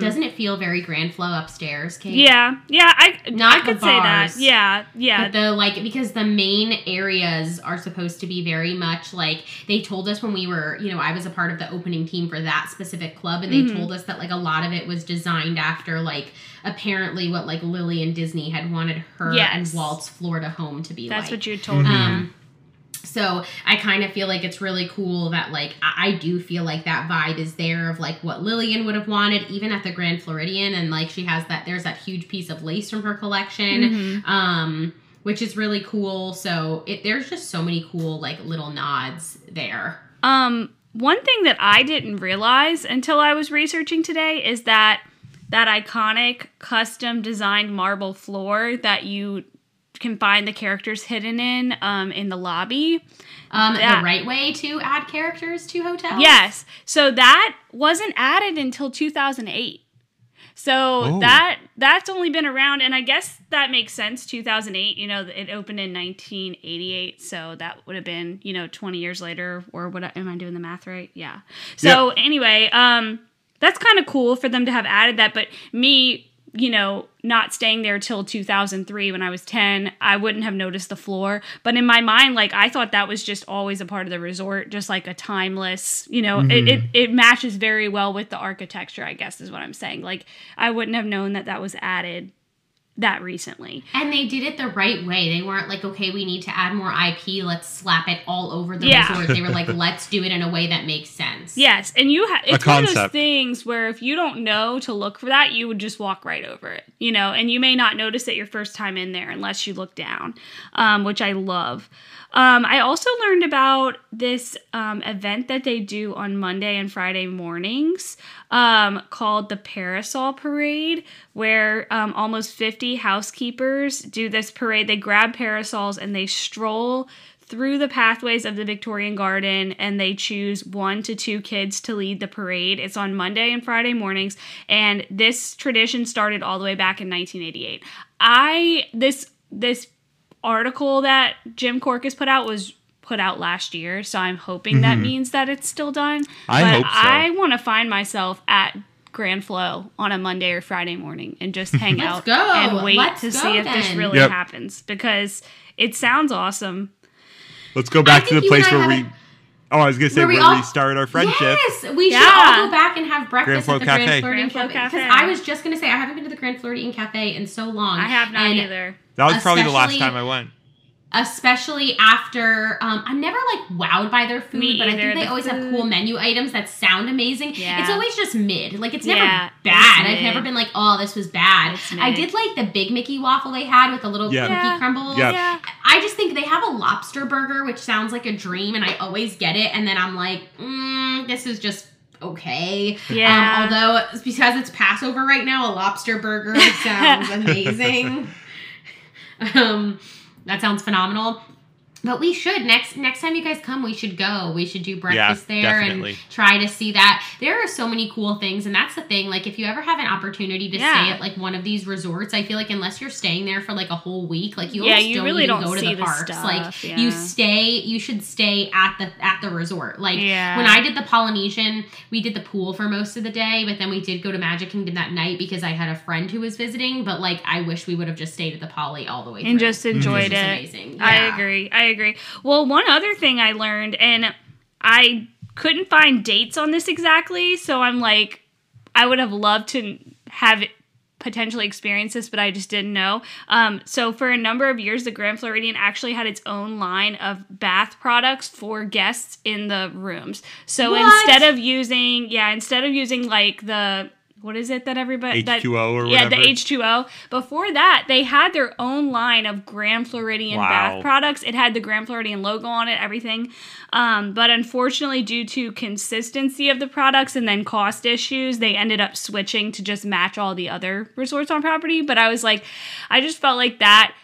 doesn't it feel very Grand Flow upstairs, Kait? Mm-hmm. yeah yeah I Not I could the say that yeah yeah But the like because the main areas are supposed to be very much like they told us when we were, you know, I was a part of the opening team for that specific club and they Mm-hmm. told us that like a lot of it was designed after like apparently what like Lillian Disney had wanted her Yes. and Walt's Florida home to be that's like. what you told me Um, so I kind of feel like it's really cool that like I, I do feel like that vibe is there of like what Lillian would have wanted even at the Grand Floridian and like she has that there's that huge piece of lace from her collection Mm-hmm. um which is really cool so it there's just so many cool like little nods there Um, one thing that I didn't realize until I was researching today is that that iconic custom designed marble floor that you can find the characters hidden in um, in the lobby. um That- the right way to add characters to hotels Yes. So that wasn't added until 2008. So Oh. that that's only been around and I guess that makes sense 2008, you know, it opened in 1988, so that would have been, you know, 20 years later or what am I doing the math right? Yeah. So anyway, um that's kind of cool for them to have added that, but me you know, not staying there till 2003 when I was 10, I wouldn't have noticed the floor. But in my mind, like, I thought that was just always a part of the resort, just like a timeless, you know, it, it, mm-hmm. it matches very well with the architecture, I guess is what I'm saying. Like, I wouldn't have known that that was added that recently. and they did it the right way they weren't like okay we need to add more ip let's slap it all over the Yeah. resort they were like let's do it in a way that makes sense Yes, and you ha- it's one of those things where if you don't know to look for that, you would just walk right over it, you know, and you may not notice it your first time in there unless you look down, um, which I love. Um, I also learned about this um, event that they do on Monday and Friday mornings um, called the Parasol Parade, where um, almost 50 housekeepers do this parade. They grab parasols and they stroll through the pathways of the Victorian Garden and they choose one to two kids to lead the parade. It's on Monday and Friday mornings and this tradition started all the way back in 1988. I this this article that Jim Korkis put out was put out last year, so I'm hoping that mm-hmm. means that it's still done. I but hope so. I want to find myself at Grand Flow on a Monday or Friday morning and just hang out go. and wait Let's to go see if this really Yep. happens because it sounds awesome. Let's go back I to the think you and place where we. haven't- Oh, I was gonna say Where where we we, all- started our friendship. Yes, we should all go back and have breakfast Grand at the Flow Grand Cafe. Floridian Grand Flow Cafe. Because I was just gonna say I haven't been to the Grand Floridian Cafe in so long. I have not and either. That was probably the last time I went. Especially after, um, I'm never like wowed by their food, Me but I think they The always have cool menu items that sound amazing. Yeah. It's always just mid. Like it's never Yeah, bad. it's I've never been like, oh, this was bad. I did like the Big Mickey waffle they had with the little Yeah. cookie Yeah. crumbles. Yeah. Yeah. I just think they have a lobster burger, which sounds like a dream, and I always get it, and then I'm like, mm, this is just okay. Yeah. Um, although because it's Passover right now, a lobster burger sounds amazing. um, that sounds phenomenal. But we should next next time you guys come, we should go. We should do breakfast there definitely. and try to see that. There are so many cool things, and that's the thing. Like if you ever have an opportunity to Yeah. stay at like one of these resorts, I feel like unless you're staying there for like a whole week, like you Yeah, you don't really even don't go to the the parks. stuff, like yeah. you stay, you should stay at the at the resort. Like Yeah. when I did the Polynesian, we did the pool for most of the day, but then we did go to Magic Kingdom that night because I had a friend who was visiting. But like I wish we would have just stayed at the Poly all the way through. and just enjoyed mm-hmm. It was it. amazing. I agree. I agree. Well, one other thing I learned, and I couldn't find dates on this exactly, so I'm like, I would have loved to have potentially experienced this, but I just didn't know. Um, so for a number of years, the Grand Floridian actually had its own line of bath products for guests in the rooms. So What? instead of using, yeah, instead of using like the what is it that everybody H2O or yeah, whatever. the H2O. Before that, they had their own line of Grand Floridian Wow. bath products. It had the Grand Floridian logo on it, everything. Um, but unfortunately, due to consistency of the products and then cost issues, they ended up switching to just match all the other resorts on property. But I was like, I just felt like that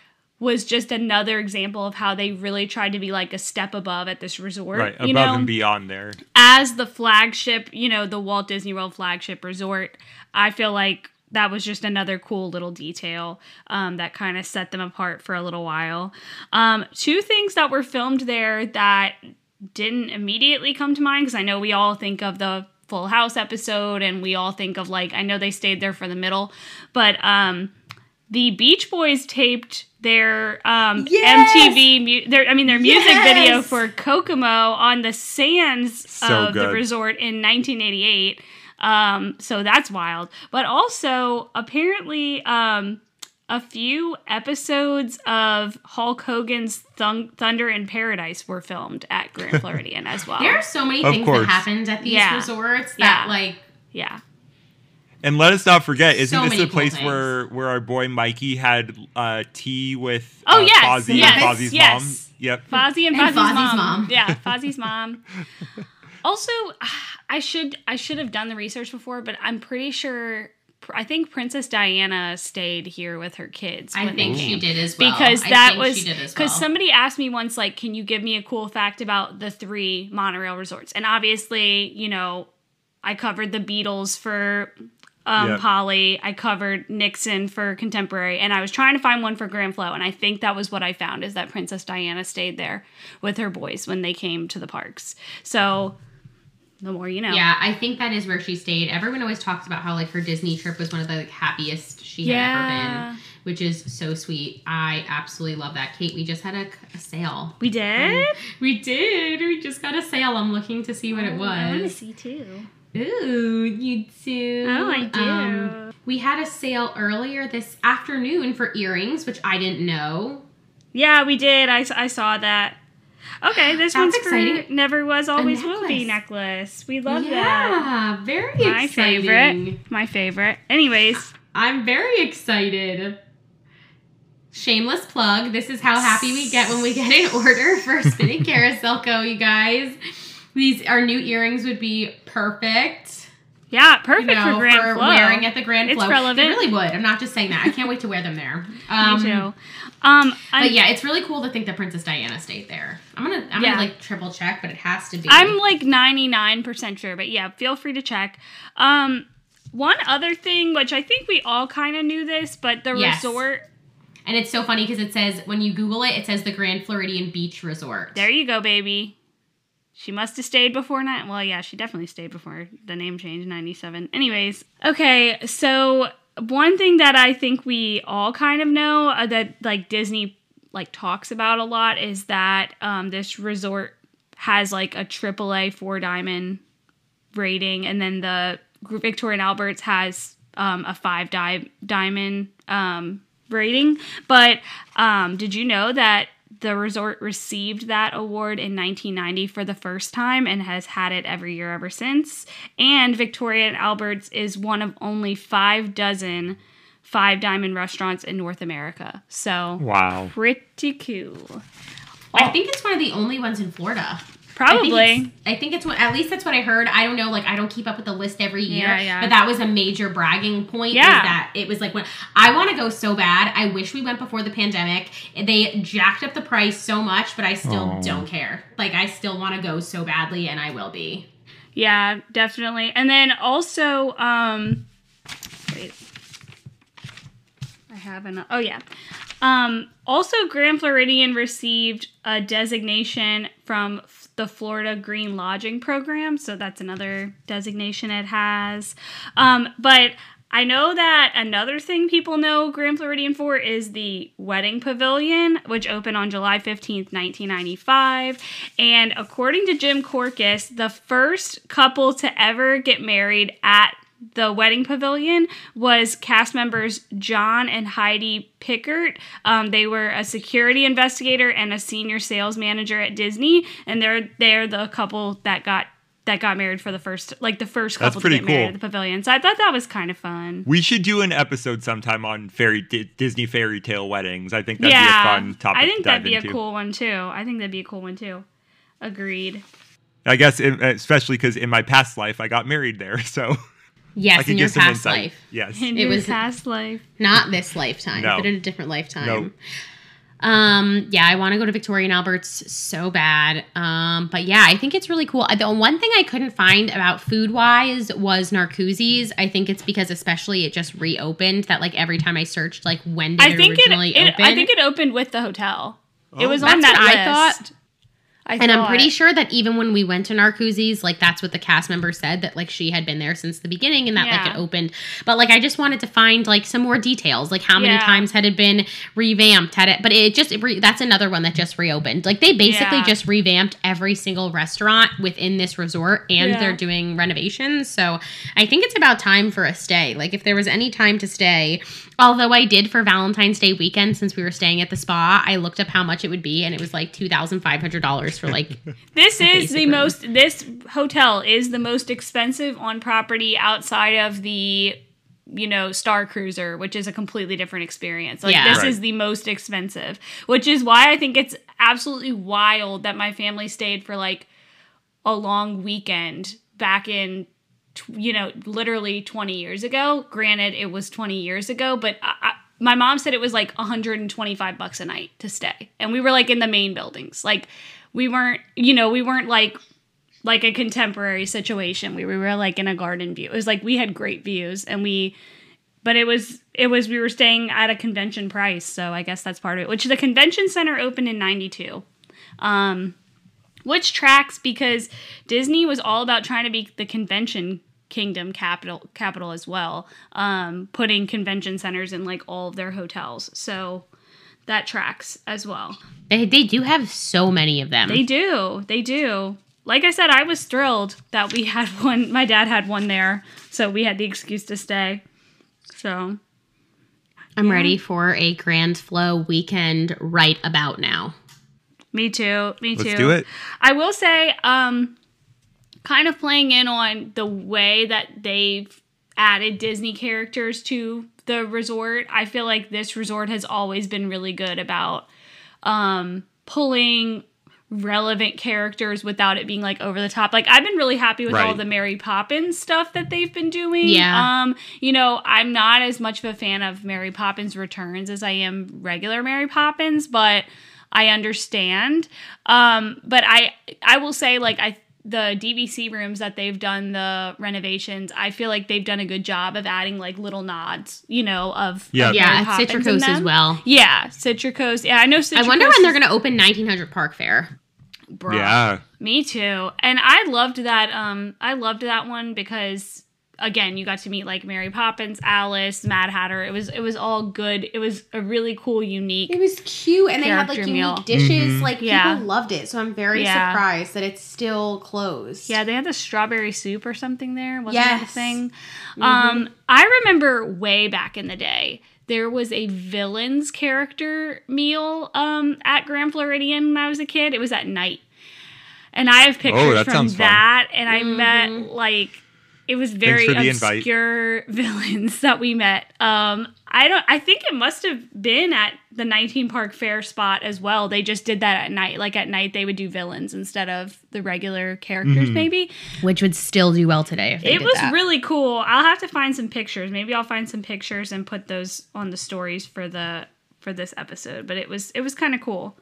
was just another example of how they really tried to be like a step above at this resort. right above you know? and beyond there. as the flagship, you know, the Walt Disney World flagship resort, I feel like that was just another cool little detail um, that kind of set them apart for a little while. Um, two things that were filmed there that didn't immediately come to mind because I know we all think of the Full House episode and we all think of like I know they stayed there for the middle, but um, the Beach Boys taped their um, Yes! MTV, mu- their I mean their music Yes! video for Kokomo on the sands So of the resort in 1988. Um, so that's wild. But also, apparently, um, a few episodes of Hulk Hogan's Thun- Thunder in Paradise were filmed at Grand Floridian as well. There are so many Of things course. that happened at these Yeah. resorts that Yeah. like yeah. And let us not forget, isn't So this many the cool place things. where where our boy Mikey had uh, tea with Oh, uh, yes, Fozzie yes, and Fozzie's yes. mom? Yep. Fozzie and, And Fozzie's, Fozzie's mom. mom. Yeah, Fozzie's mom. Also, I should I should have done the research before, but I'm pretty sure I think Princess Diana stayed here with her kids. I think she did as well. because I that think was she did as because well. somebody asked me once like can you give me a cool fact about the three monorail resorts and obviously you know i covered the beatles for um, Yep. Poly. I covered Nixon for Contemporary, and I was trying to find one for Grand Flow, and I think that was what I found is that Princess Diana stayed there with her boys when they came to the parks. So the more you know. Yeah, I think that is where she stayed. Everyone always talks about how like her Disney trip was one of the like, happiest she had ever been, which is so sweet. I absolutely love that. Kait, we just had a, a sale. We did. We did. We just got a sale. I'm looking to see what it Oh, I want to was. see too. Ooh, you do. Oh, I do. Um, we had a sale earlier this afternoon for earrings, which I didn't know. Yeah, we did. I, I saw that. Okay, this That's one's exciting. for Never Was Always Will Be necklace. We love that. yeah, very My exciting. favorite. My favorite. Anyways, I'm very excited. Shameless plug. This is how happy we get when we get an order for Spinning Carousel Co. You guys, these our new earrings would be perfect. yeah, You perfect know, for Grand Flow. wearing at the Grand It's Flow. relevant. They really would. I'm not just saying that. I can't wait to wear them there. Um, Me too. Um, But yeah, it's really cool to think that Princess Diana stayed there. I'm gonna, I'm Yeah. gonna like triple check, but it has to be. I'm like 99% sure, but yeah, feel free to check. Um, one other thing, which I think we all kind of knew this, but the Yes. resort. and it's so funny because it says when you Google it, it says the Grand Floridian Beach Resort. There you go, baby. She must have stayed before nine. Well, yeah, she definitely stayed before the name change, 97. Anyways, okay, so one thing that I think we all kind of know uh, that like Disney like talks about a lot is that um, this resort has like a AAA four diamond rating, and then the Victoria and Albert's has um, a five di- diamond um, rating. But um, did you know that the resort received that award in 1990 for the first time and has had it every year ever since? And Victoria and Albert's is one of only five dozen five diamond restaurants in North America. So Wow. pretty cool. I think it's one of the only ones in Florida. Probably. I think, it's, I think it's what at least that's what I heard. I don't know, like I don't keep up with the list every year. Yeah, yeah. But that was a major bragging point. Yeah. Is that it was like when I want to go so bad. I wish we went before the pandemic. They jacked up the price so much, but I still Oh. don't care. Like I still want to go so badly, and I will be. Yeah, definitely. And then also, um, wait, I have an. Oh yeah. Um, also, Grand Floridian received a designation from f- the Florida Green Lodging Program, so that's another designation it has. Um, but I know that another thing people know Grand Floridian for is the Wedding Pavilion, which opened on July 15th, 1995. And according to Jim Korkis, the first couple to ever get married at the wedding pavilion was cast members John and Heidi Pickert. Um, they were a security investigator and a senior sales manager at Disney, and they're they're the couple that got that got married for the first like the first That's couple to pretty get married at the pavilion. So I thought that was kind of fun. We should do an episode sometime on fairy Di- Disney fairy tale weddings. I think that'd yeah, be a fun topic. I think to that'd be into. a cool one too. I think that'd be a cool one too. Agreed. I guess, especially because in my past life I got married there, so I Yes, could in your past insight. life, Yes. In It your was- past life. not this lifetime, No. but in a different lifetime. No. Um, yeah, I want to go to Victoria and Albert's so bad. Um, but yeah, I think it's really cool. The one thing I couldn't find about food wise was Narcoossee's. I think it's because especially it just reopened that like every time I searched like when did I it think it, originally it open. I think it opened with the hotel. it Oh. was on that what I list. thought. I and I'm pretty sure that even when we went to Narcoossee's, like that's what the cast member said that like she had been there since the beginning and that like it opened. But like I just wanted to find like some more details, like how many Yeah. times had it been revamped? Had it? But it just it re, that's another one that just reopened. Like they basically Yeah. just revamped every single restaurant within this resort, and Yeah. they're doing renovations. So I think it's about time for a stay. Like if there was any time to stay, although I did for Valentine's Day weekend since we were staying at the spa, I looked up how much it would be, and it was like two thousand five hundred dollars for like. This is basic the room. most. This hotel is the most expensive on property outside of the, you know, Star Cruiser, which is a completely different experience. Like Yeah. this Right. is the most expensive, which is why I think it's absolutely wild that my family stayed for like a long weekend back in. You know, literally 20 years ago. Granted, it was 20 years ago, but I, I, my mom said it was like 125 bucks a night to stay, and we were like in the main buildings. Like, we weren't, you know, we weren't like like a contemporary situation. We we were like in a garden view. It was like we had great views and we but it was it was we were staying at a convention price, so I guess that's part of it. Which the convention center opened in 92. Um which tracks because Disney was all about trying to be the convention kingdom capital capital as well. Um putting convention centers in like all of their hotels. So that tracks as well. They, they do have so many of them. They do. They do. Like I said, I was thrilled that we had one. My dad had one there, so we had the excuse to stay. So I'm ready for a Grand Flow weekend right about now. me too. Me too. Let's do it. I will say, um, kind of playing in on the way that they've added Disney characters to the resort. I feel like this resort has always been really good about um, pulling relevant characters without it being like over the top. Like I've been really happy with all the Mary Poppins stuff that they've been doing. Yeah. Um, you know, I'm not as much of a fan of Mary Poppins Returns as I am regular Mary Poppins, but I understand. Um, but I I will say like I the DVC rooms that they've done the renovations, I feel like they've done a good job of adding like little nods, you know, of Yeah. of Yeah, Mary at Poppins in Citricos as well. Yeah, Citricos. Yeah, I know. Citricos I wonder when they're going to open 1900 Park Fair. Bruh. Yeah. Me too. And I loved that um I loved that one because again, you got to meet like Mary Poppins, Alice, Mad Hatter. It was it was all good. It was a really cool, unique. It was cute, and they had like Character unique meal. dishes. Mhm. Like Yeah. people loved it, so I'm very Yeah. surprised that it's still closed. Yeah, they had the strawberry soup or something there. Wasn't that the Yes. thing? Um, I remember way back in the day, there was a villains character meal um, at Grand Floridian when I was a kid. It was at night. And I have pictures Oh, from sounds fun. that. And I Mhm. met like it was very for the invite. obscure villains that we met. Um, I don't. I think it must have been at the 19 Park Fair spot as well. They just did that at night. Like at night, they would do villains instead of the regular characters. Mhm. Maybe which would still do well today. If they it did was that. really cool. I'll have to find some pictures. Maybe I'll find some pictures and put those on the stories for the for this episode. But it was it was kind of cool.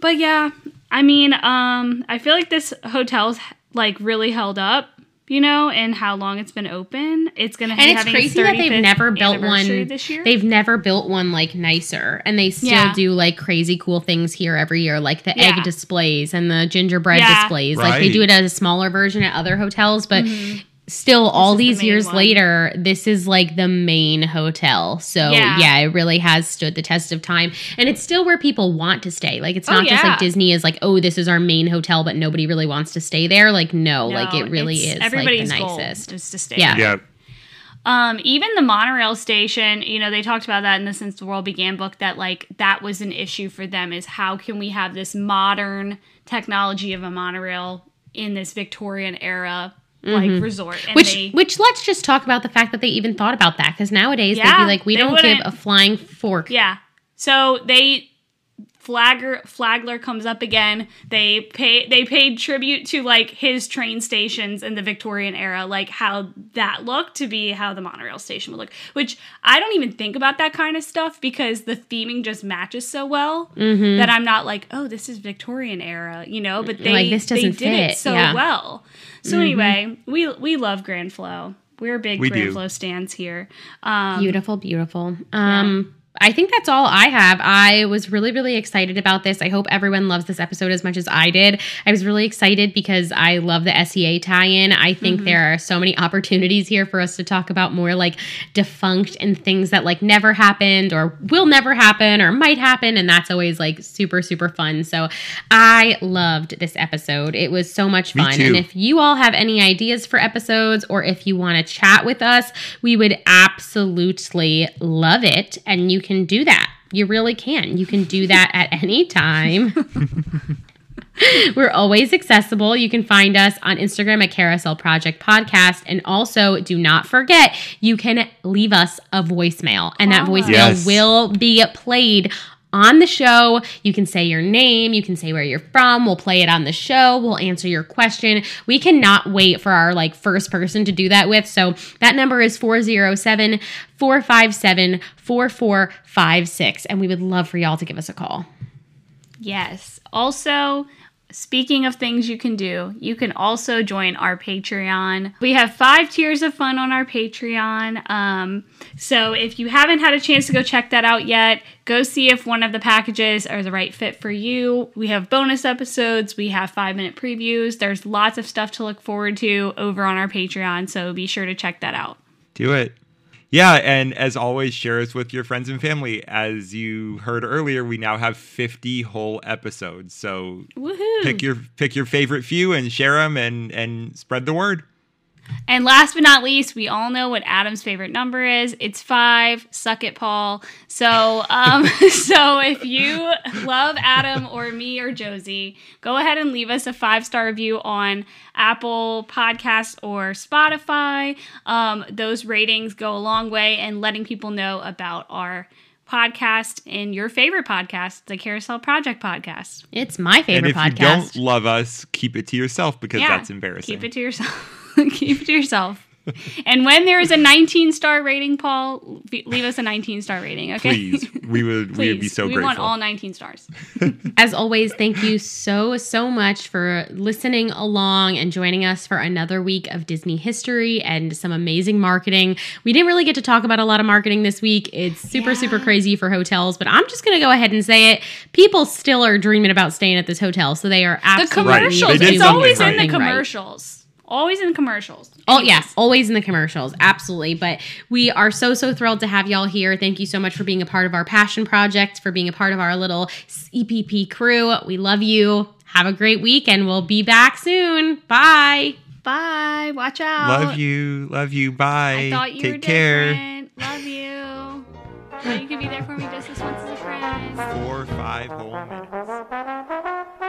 But yeah, I mean, um, I feel like this hotel's like really held up, you know, and how long it's been open. It's gonna be And it's crazy that they've never built one. this year. They've never built one like nicer, and they still Yeah. do like crazy cool things here every year, like the Yeah. egg displays and the gingerbread Yeah. displays. Like they do it as a smaller version at other hotels, but mm-hmm. Still, all is the these years one. later, this is like the main hotel. So Yeah. yeah. it really has stood the test of time, and it's still where people want to stay. Like it's Oh, not just like Disney is like, oh, this is our main hotel, but nobody really wants to stay there. Like no, like it really it's is like the everybody's goal nicest. is to stay. Yeah. Yeah. Um, even the monorail station, you know, they talked about that in the Since the World Began book that like that was an issue for them is how can we have this modern technology of a monorail in this Victorian era like resort? And Mm-hmm. Which, they, which let's just talk about the fact that they even thought about that because nowadays they'd be like, we don't give a flying fork. yeah. So they Flagler Flagler comes up again. They pay they paid tribute to like his train stations in the Victorian era, like how that looked to be how the monorail station would look. Which I don't even think about that kind of stuff because the theming just matches so well Mm-hmm. that I'm not like, oh, this is Victorian era, you know. But they Like, this they doesn't did it so yeah. Mm-hmm. well. So anyway, we we love Grand Flow. We're big We Grand do. Flow stands here. Um, Beautiful, beautiful. Um, I think that's all I have. I was really, really excited about this. I hope everyone loves this episode as much as I did. I was really excited because I love the SEA tie in. I think Mm-hmm. there are so many opportunities here for us to talk about more like defunct and things that like never happened or will never happen or might happen. And that's always like super, super fun. So I loved this episode. It was so much fun. And if you all have any ideas for episodes or if you want to chat with us, we would absolutely love it. And you can do that. You really can. You can do that at any time. We're always accessible. You can find us on Instagram at Carousel Project Podcast. And also, do not forget, you can leave us a voicemail, and that Oh. voicemail Yes. will be played on the show. You can say your name, you can say where you're from. We'll play it on the show. We'll answer your question. We cannot wait for our like first person to do that with. So that number is 407 457 4456. And we would love for y'all to give us a call. Yes. Also, speaking of things you can do, you can also join our Patreon. We have five tiers of fun on our Patreon. Um, so if you haven't had a chance to go check that out yet, go see if one of the packages are the right fit for you. We have bonus episodes, we have five minute previews. There's lots of stuff to look forward to over on our Patreon. So be sure to check that out. Do it. Yeah, and as always, share us with your friends and family. As you heard earlier, we now have 50 whole episodes. So Woohoo! pick your pick your favorite few and share them and and spread the word. And last but not least, we all know what Adam's favorite number is. It's five. Suck it, Paul. So, um, so if you love Adam or me or Josie, go ahead and leave us a five star review on Apple Podcasts or Spotify. Um, those ratings go a long way in letting people know about our podcast and your favorite podcast, the Carousel Project podcast. It's my favorite and if podcast. you don't love us, keep it to yourself because Yeah, that's embarrassing. Keep it to yourself. Keep it to yourself. and when there is a 19 star rating, Paul, leave us a 19 star rating, okay? Please, we would we would be so we grateful. We want all 19 stars. As always, thank you so, so much for listening along and joining us for another week of Disney history and some amazing marketing. We didn't really get to talk about a lot of marketing this week. It's super, super crazy for hotels, but I'm just going to go ahead and say it. People still are dreaming about staying at this hotel, so they are The absolutely Right. commercials, They did it's always in the commercials. right. Commercials. Always in the commercials. Oh Anyways. yes, always in the commercials. Absolutely. But we are so so thrilled to have y'all here. Thank you so much for being a part of our passion project, for being a part of our little EPP crew. We love you. Have a great week and we'll be back soon. Bye. Bye. Watch out. Love you, love you. Bye. I thought you Take were care. different. Love you. Now you can be there for me just this once as a friend. Four five whole minutes.